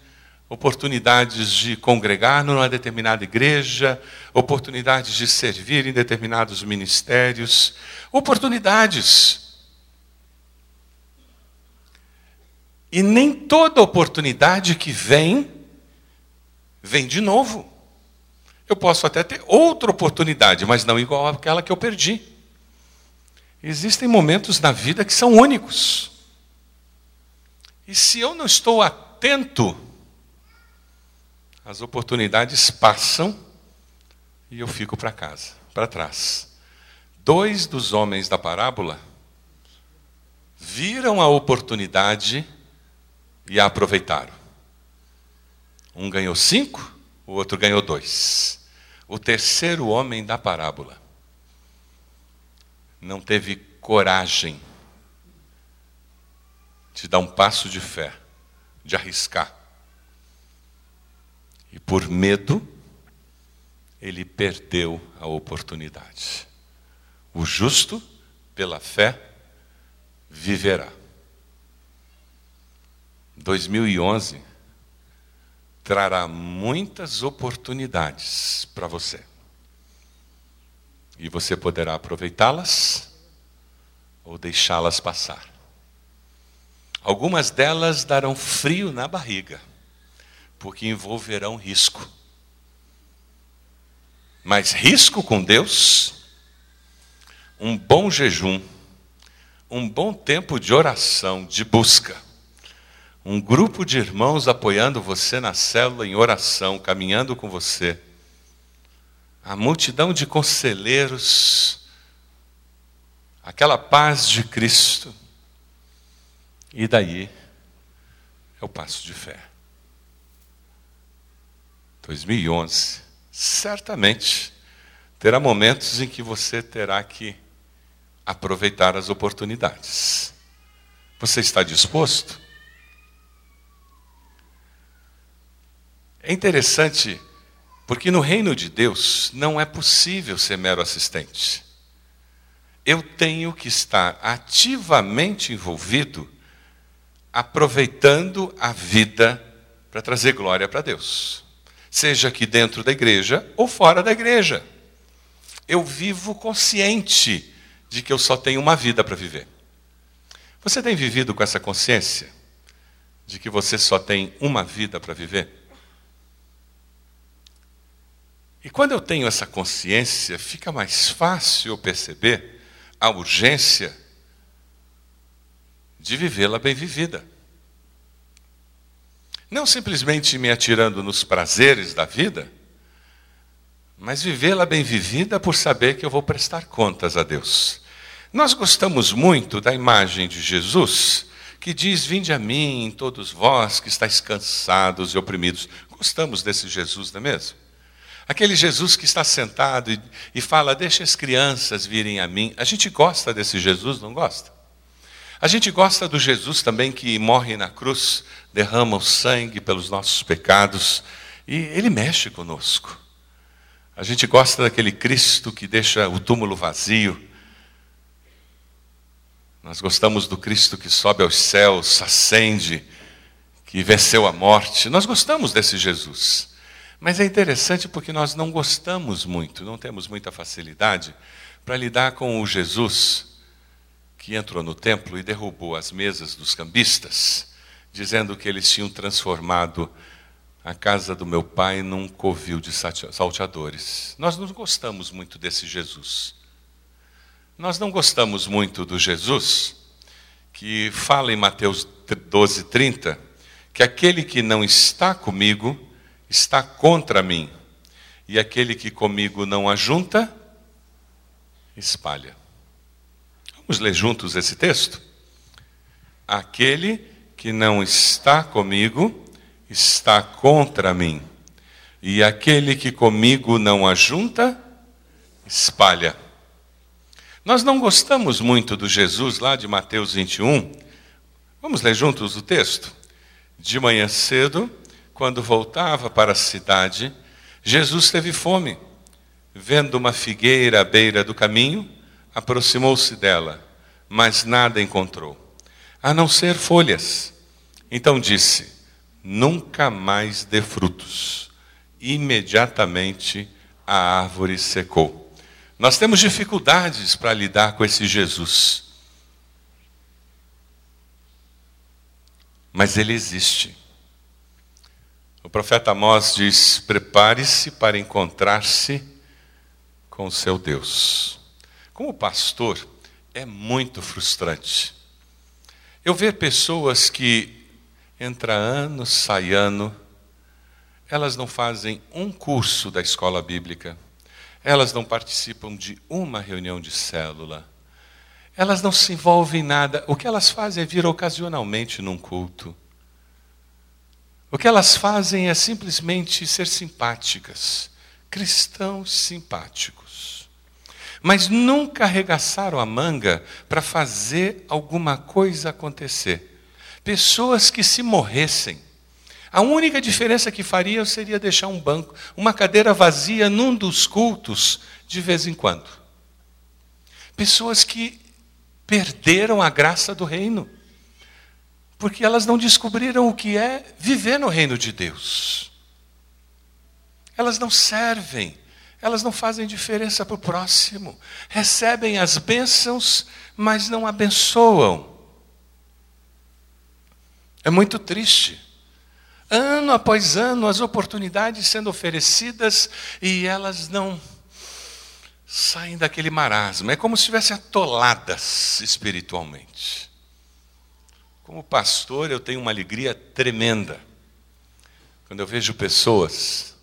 oportunidades de congregar numa determinada igreja, oportunidades de servir em determinados ministérios, oportunidades E nem toda oportunidade que vem, vem de novo. Eu posso até ter outra oportunidade, mas não igual àquela que eu perdi. Existem momentos na vida que são únicos. E se eu não estou atento, as oportunidades passam e eu fico para casa, para trás. Dois dos homens da parábola viram a oportunidade e a aproveitaram. Um ganhou cinco, o outro ganhou dois. O terceiro homem da parábola não teve coragem de dar um passo de fé, de arriscar. E por medo, ele perdeu a oportunidade. O justo, pela fé, viverá. 2011 trará muitas oportunidades para você. E você poderá aproveitá-las ou deixá-las passar. Algumas delas darão frio na barriga, porque envolverão risco. Mas risco com Deus, um bom jejum, um bom tempo de oração, de busca, um grupo de irmãos apoiando você na célula em oração, caminhando com você, a multidão de conselheiros, aquela paz de Cristo, e daí é o passo de fé. 2011, certamente terá momentos em que você terá que aproveitar as oportunidades. Você está disposto? É interessante, porque no reino de Deus não é possível ser mero assistente. Eu tenho que estar ativamente envolvido, aproveitando a vida para trazer glória para Deus, seja aqui dentro da igreja ou fora da igreja. Eu vivo consciente de que eu só tenho uma vida para viver. Você tem vivido com essa consciência de que você só tem uma vida para viver? E quando eu tenho essa consciência, fica mais fácil eu perceber a urgência de vivê-la bem vivida. Não simplesmente me atirando nos prazeres da vida, mas vivê-la bem vivida por saber que eu vou prestar contas a Deus. Nós gostamos muito da imagem de Jesus, que diz: Vinde a mim, todos vós que estáis cansados e oprimidos. Gostamos desse Jesus, não é mesmo? Aquele Jesus que está sentado e, e fala: Deixa as crianças virem a mim. A gente gosta desse Jesus, não gosta? A gente gosta do Jesus também que morre na cruz, derrama o sangue pelos nossos pecados e ele mexe conosco. A gente gosta daquele Cristo que deixa o túmulo vazio. Nós gostamos do Cristo que sobe aos céus, acende, que venceu a morte. Nós gostamos desse Jesus. Mas é interessante porque nós não gostamos muito, não temos muita facilidade para lidar com o Jesus que entrou no templo e derrubou as mesas dos cambistas, dizendo que eles tinham transformado a casa do meu pai num covil de salteadores. Nós não gostamos muito desse Jesus. Nós não gostamos muito do Jesus que fala em Mateus 12, 30, que aquele que não está comigo está contra mim, e aquele que comigo não ajunta, espalha. Vamos ler juntos esse texto? Aquele que não está comigo está contra mim. E aquele que comigo não ajunta, espalha. Nós não gostamos muito do Jesus lá de Mateus 21. Vamos ler juntos o texto? De manhã cedo, quando voltava para a cidade, Jesus teve fome. Vendo uma figueira à beira do caminho, aproximou-se dela, mas nada encontrou, a não ser folhas. Então disse: nunca mais dê frutos. Imediatamente a árvore secou. Nós temos dificuldades para lidar com esse Jesus. Mas ele existe. O profeta Amós diz: prepare-se para encontrar-se com o seu Deus. Como pastor, é muito frustrante. Eu ver pessoas que entra ano, sai ano, elas não fazem um curso da escola bíblica, elas não participam de uma reunião de célula, elas não se envolvem em nada, o que elas fazem é vir ocasionalmente num culto. O que elas fazem é simplesmente ser simpáticas, cristãos simpáticos. Mas nunca arregaçaram a manga para fazer alguma coisa acontecer pessoas que se morressem, a única diferença que fariam seria deixar um banco, uma cadeira vazia num dos cultos de vez em quando. Pessoas que perderam a graça do reino, porque elas não descobriram o que é viver no reino de Deus. Elas não servem, elas não fazem diferença para o próximo. Recebem as bênçãos, mas não abençoam. É muito triste. Ano após ano, as oportunidades sendo oferecidas e elas não saem daquele marasmo. É como se estivessem atoladas espiritualmente. Como pastor, eu tenho uma alegria tremenda quando eu vejo pessoas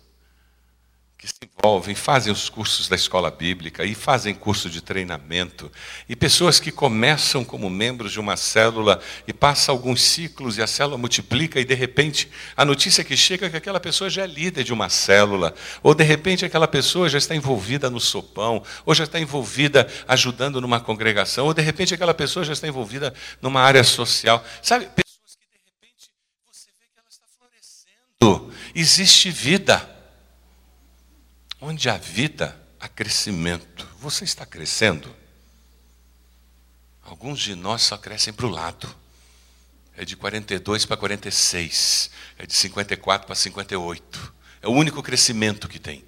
que se envolvem, fazem os cursos da escola bíblica e fazem curso de treinamento, e pessoas que começam como membros de uma célula e passam alguns ciclos e a célula multiplica e de repente a notícia que chega é que aquela pessoa já é líder de uma célula, ou de repente aquela pessoa já está envolvida no sopão, ou já está envolvida ajudando numa congregação, ou de repente aquela pessoa já está envolvida numa área social. Sabe, pessoas que de repente você vê que ela está florescendo, existe vida. Onde há vida, há crescimento. Você está crescendo? Alguns de nós só crescem para o lado. É de 42 para 46. É de 54 para 58. É o único crescimento que tem.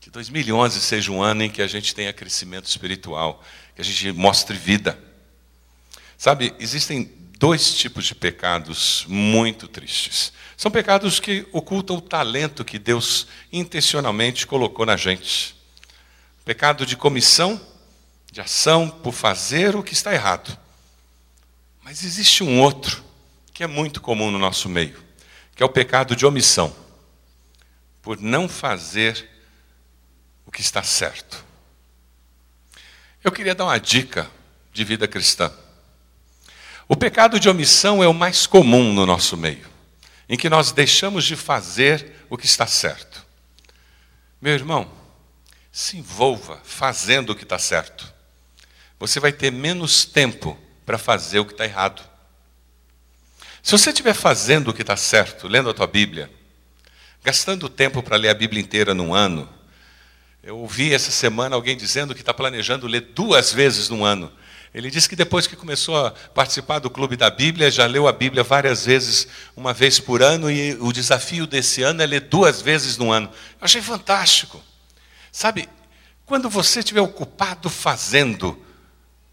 Que 2011 seja um ano em que a gente tenha crescimento espiritual, que a gente mostre vida. Sabe, existem dois tipos de pecados muito tristes. São pecados que ocultam o talento que Deus intencionalmente colocou na gente. Pecado de comissão, de ação por fazer o que está errado. Mas existe um outro que é muito comum no nosso meio, que é o pecado de omissão, por não fazer o que está certo. Eu queria dar uma dica de vida cristã. O pecado de omissão é o mais comum no nosso meio, em que nós deixamos de fazer o que está certo. Meu irmão, se envolva fazendo o que está certo. Você vai ter menos tempo para fazer o que está errado. Se você estiver fazendo o que está certo, lendo a tua Bíblia, gastando tempo para ler a Bíblia inteira num ano, eu ouvi essa semana alguém dizendo que está planejando ler duas vezes num ano. Ele disse que depois que começou a participar do Clube da Bíblia, já leu a Bíblia várias vezes, uma vez por ano, e o desafio desse ano é ler duas vezes no ano. Eu achei fantástico. Sabe, quando você estiver ocupado fazendo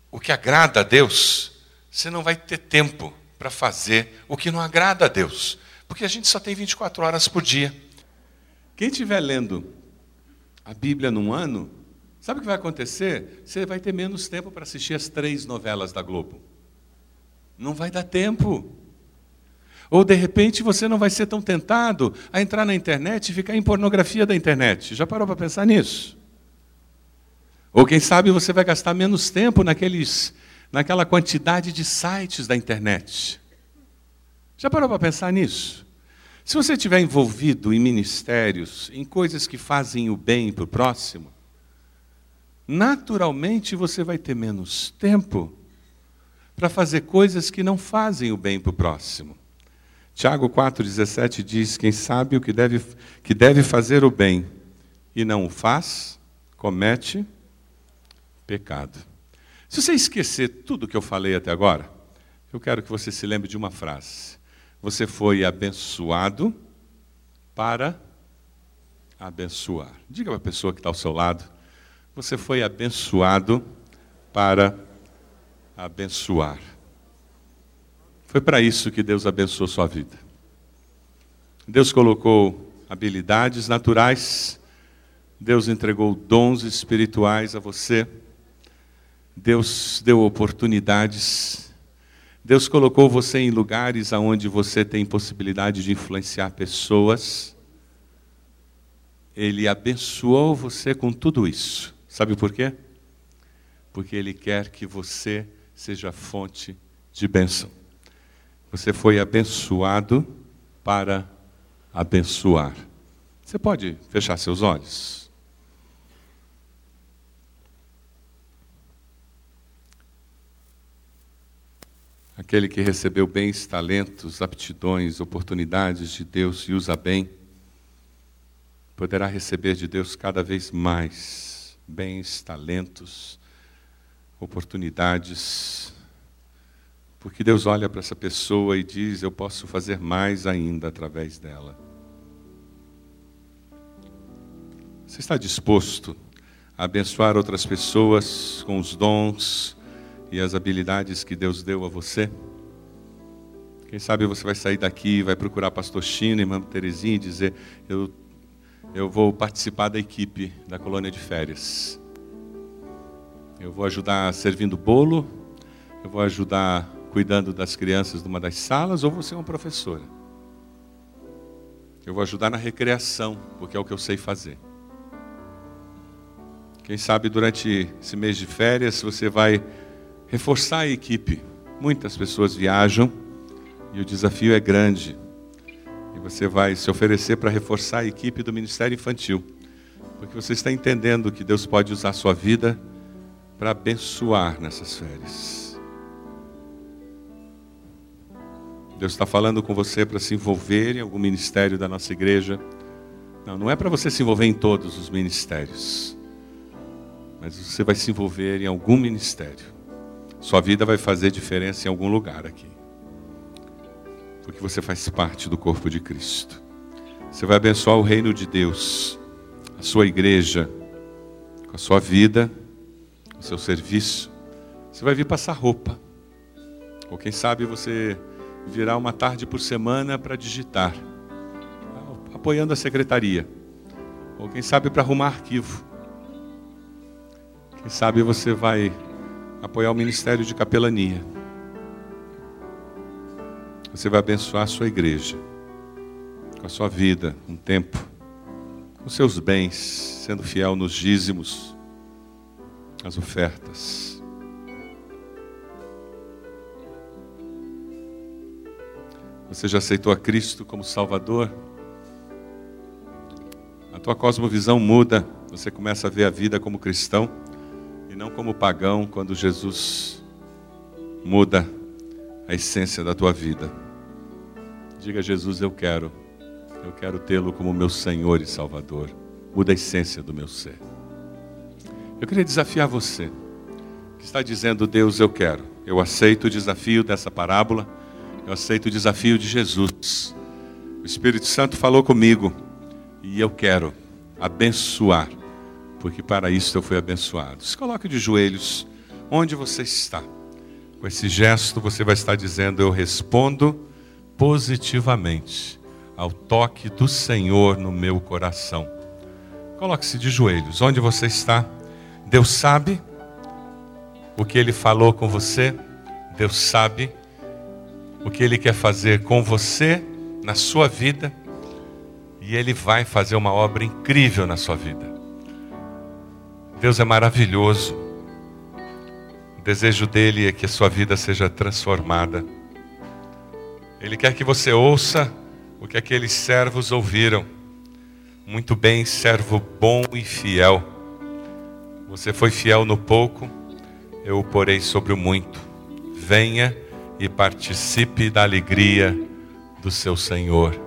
o que agrada a Deus, você não vai ter tempo para fazer o que não agrada a Deus, porque a gente só tem 24 horas por dia. Quem estiver lendo a Bíblia num ano, Sabe o que vai acontecer? Você vai ter menos tempo para assistir as três novelas da Globo. Não vai dar tempo. Ou de repente você não vai ser tão tentado a entrar na internet e ficar em pornografia da internet. Já parou para pensar nisso? Ou quem sabe você vai gastar menos tempo naqueles, naquela quantidade de sites da internet. Já parou para pensar nisso? Se você estiver envolvido em ministérios, em coisas que fazem o bem para o próximo, naturalmente você vai ter menos tempo para fazer coisas que não fazem o bem para o próximo. Tiago 4,17 diz: Quem sabe o que deve, que deve fazer o bem e não o faz, comete pecado. Se você esquecer tudo que eu falei até agora, eu quero que você se lembre de uma frase. Você foi abençoado para abençoar. Diga para a pessoa que está ao seu lado, você foi abençoado para abençoar. Foi para isso que Deus abençoou sua vida. Deus colocou habilidades naturais, Deus entregou dons espirituais a você, Deus deu oportunidades, Deus colocou você em lugares onde você tem possibilidade de influenciar pessoas. Ele abençoou você com tudo isso. Sabe por quê? Porque Ele quer que você seja fonte de bênção. Você foi abençoado para abençoar. Você pode fechar seus olhos? Aquele que recebeu bens, talentos, aptidões, oportunidades de Deus e usa bem, poderá receber de Deus cada vez mais bens, talentos, oportunidades. Porque Deus olha para essa pessoa e diz: Eu posso fazer mais ainda através dela. Você está disposto a abençoar outras pessoas com os dons e as habilidades que Deus deu a você? Quem sabe você vai sair daqui, vai procurar pastor Chino irmã Terezinha e dizer: eu, eu vou participar da equipe da colônia de férias. Eu vou ajudar servindo bolo, eu vou ajudar cuidando das crianças numa das salas, ou você é uma professora. Eu vou ajudar na recreação, porque é o que eu sei fazer. Quem sabe durante esse mês de férias você vai reforçar a equipe. Muitas pessoas viajam e o desafio é grande. E você vai se oferecer para reforçar a equipe do Ministério Infantil. Porque você está entendendo que Deus pode usar a sua vida para abençoar nessas férias. Deus está falando com você para se envolver em algum ministério da nossa igreja. Não, não é para você se envolver em todos os ministérios. Mas você vai se envolver em algum ministério. Sua vida vai fazer diferença em algum lugar aqui. Porque você faz parte do corpo de Cristo. Você vai abençoar o reino de Deus, a sua igreja, com a sua vida o seu serviço, você vai vir passar roupa. Ou quem sabe você virá uma tarde por semana para digitar, apoiando a secretaria. Ou quem sabe para arrumar arquivo. Quem sabe você vai apoiar o ministério de capelania. Você vai abençoar a sua igreja, com a sua vida, um tempo, com seus bens, sendo fiel nos dízimos as ofertas. Você já aceitou a Cristo como Salvador? A tua cosmovisão muda, você começa a ver a vida como cristão e não como pagão quando Jesus muda a essência da tua vida. Diga a Jesus: Eu quero, eu quero tê-lo como meu Senhor e Salvador. Muda a essência do meu ser. Eu queria desafiar você, que está dizendo, Deus, eu quero. Eu aceito o desafio dessa parábola, eu aceito o desafio de Jesus. O Espírito Santo falou comigo e eu quero abençoar, porque para isso eu fui abençoado. Se coloque de joelhos onde você está. Com esse gesto você vai estar dizendo: Eu respondo positivamente ao toque do Senhor no meu coração. Coloque-se de joelhos onde você está. Deus sabe o que Ele falou com você, Deus sabe o que Ele quer fazer com você, na sua vida, e Ele vai fazer uma obra incrível na sua vida. Deus é maravilhoso, o desejo dele é que a sua vida seja transformada. Ele quer que você ouça o que aqueles servos ouviram. Muito bem, servo bom e fiel. Você foi fiel no pouco, eu o porei sobre o muito. Venha e participe da alegria do seu Senhor.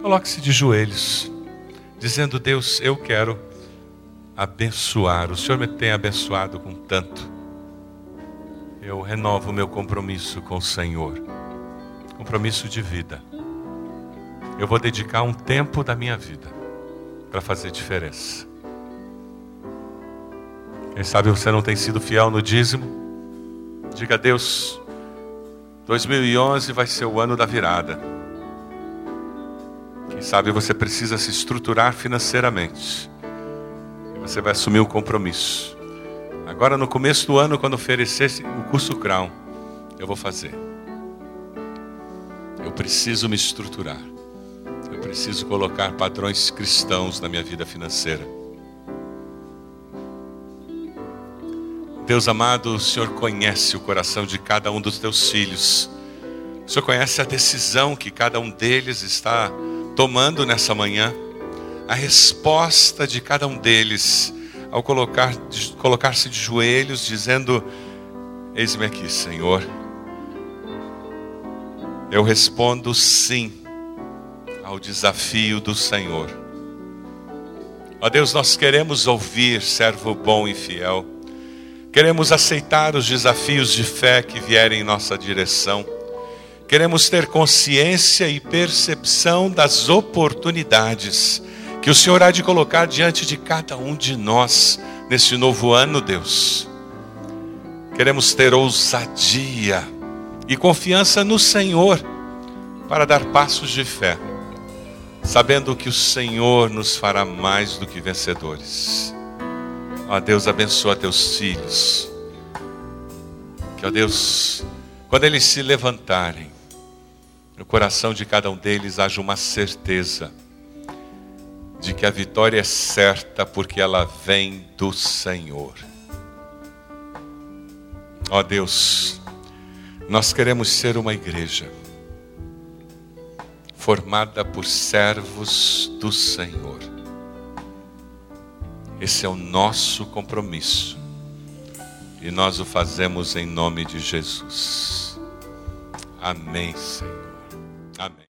Coloque-se de joelhos, dizendo: Deus, eu quero abençoar. O Senhor me tem abençoado com tanto. Eu renovo o meu compromisso com o Senhor compromisso de vida. Eu vou dedicar um tempo da minha vida para fazer diferença. Quem sabe você não tem sido fiel no dízimo? Diga a Deus, 2011 vai ser o ano da virada. Quem sabe você precisa se estruturar financeiramente. Você vai assumir um compromisso. Agora, no começo do ano, quando oferecer o curso Crown, eu vou fazer. Eu preciso me estruturar. Eu preciso colocar padrões cristãos na minha vida financeira. Deus amado, o Senhor conhece o coração de cada um dos teus filhos. O Senhor conhece a decisão que cada um deles está tomando nessa manhã. A resposta de cada um deles ao colocar, colocar-se de joelhos, dizendo: Eis-me aqui, Senhor. Eu respondo sim ao desafio do Senhor. Ó Deus, nós queremos ouvir, servo bom e fiel. Queremos aceitar os desafios de fé que vierem em nossa direção. Queremos ter consciência e percepção das oportunidades que o Senhor há de colocar diante de cada um de nós neste novo ano, Deus. Queremos ter ousadia e confiança no Senhor para dar passos de fé, sabendo que o Senhor nos fará mais do que vencedores. Ó Deus, abençoa teus filhos. Que, ó Deus, quando eles se levantarem, no coração de cada um deles haja uma certeza de que a vitória é certa porque ela vem do Senhor. Ó Deus, nós queremos ser uma igreja formada por servos do Senhor. Esse é o nosso compromisso. E nós o fazemos em nome de Jesus. Amém, Senhor. Amém.